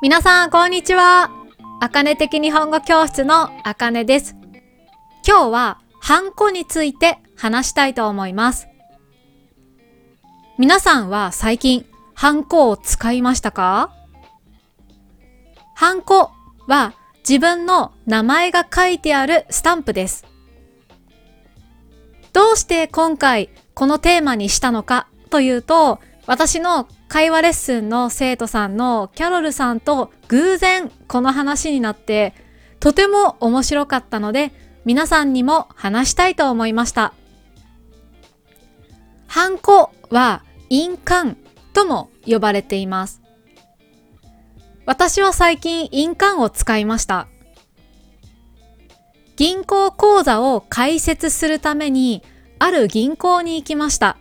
皆さん、こんにちは。あかね的日本語教室のあかねです。今日は、ハンコについて話したいと思います。皆さんは最近、ハンコを使いましたか？ハンコは自分の名前が書いてあるスタンプです。どうして今回このテーマにしたのかというと、私の会話レッスンの生徒さんのキャロルさんと偶然この話になってとても面白かったので皆さんにも話したいと思いました。ハンコは印鑑とも呼ばれています。私は最近印鑑を使いました。銀行口座を開設するためにある銀行に行きました。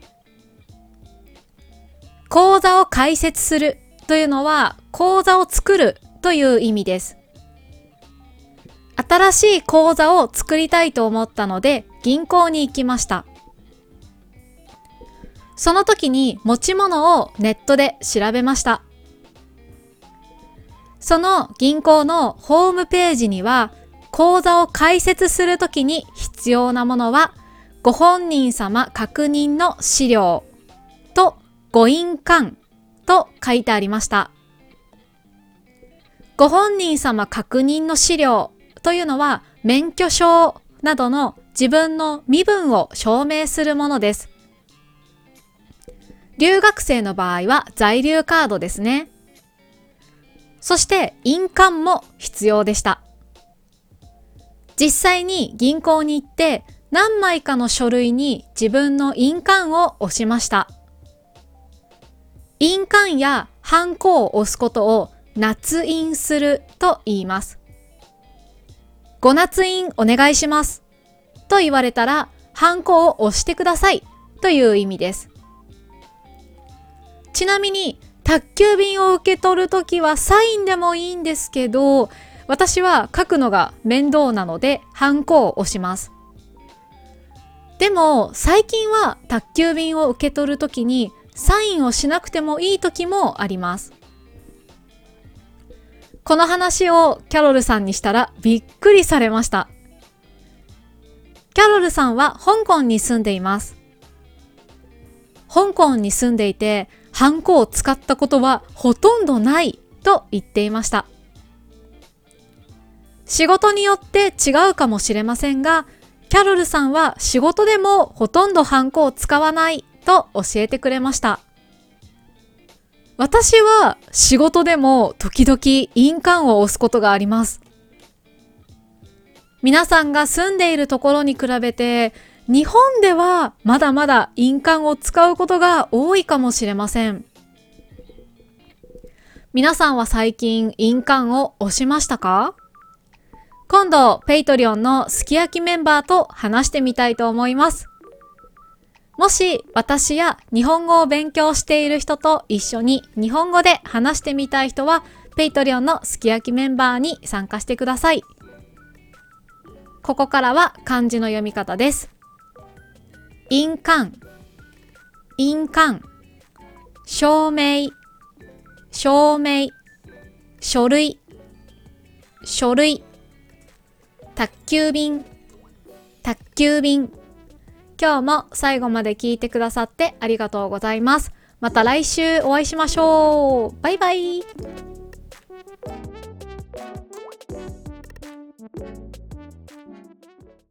講座を開設するというのは講座を作るという意味です。新しい講座を作りたいと思ったので銀行に行きました。その時に持ち物をネットで調べました。その銀行のホームページには講座を開設するときに必要なものはご本人様確認の資料とご印鑑と書いてありました。ご本人様確認の資料というのは免許証などの自分の身分を証明するものです。留学生の場合は在留カードですね。そして印鑑も必要でした。実際に銀行に行って何枚かの書類に自分の印鑑を押しました。印鑑やハンコを押すことを捺印すると言います。ご捺印お願いします。と言われたら、ハンコを押してくださいという意味です。ちなみに、宅急便を受け取るときはサインでもいいんですけど、私は書くのが面倒なので、ハンコを押します。でも、最近は宅急便を受け取るときにサインをしなくてもいい時もあります。この話をキャロルさんにしたらびっくりされました。キャロルさんは香港に住んでいます。香港に住んでいて、ハンコを使ったことはほとんどないと言っていました。仕事によって違うかもしれませんが、キャロルさんは仕事でもほとんどハンコを使わないと教えてくれました。私は仕事でも時々印鑑を押すことがあります。皆さんが住んでいるところに比べて日本ではまだまだ印鑑を使うことが多いかもしれません。皆さんは最近印鑑を押しましたか？今度、 Patreon のすき焼きメンバーと話してみたいと思います。もし私や日本語を勉強している人と一緒に日本語で話してみたい人は、 Patreon のすき焼きメンバーに参加してください。ここからは漢字の読み方です。印鑑、印鑑、証明、証明、書類、書類、宅急便、宅急便、今日も最後まで聞いてくださってありがとうございます。また来週お会いしましょう。バイバイ。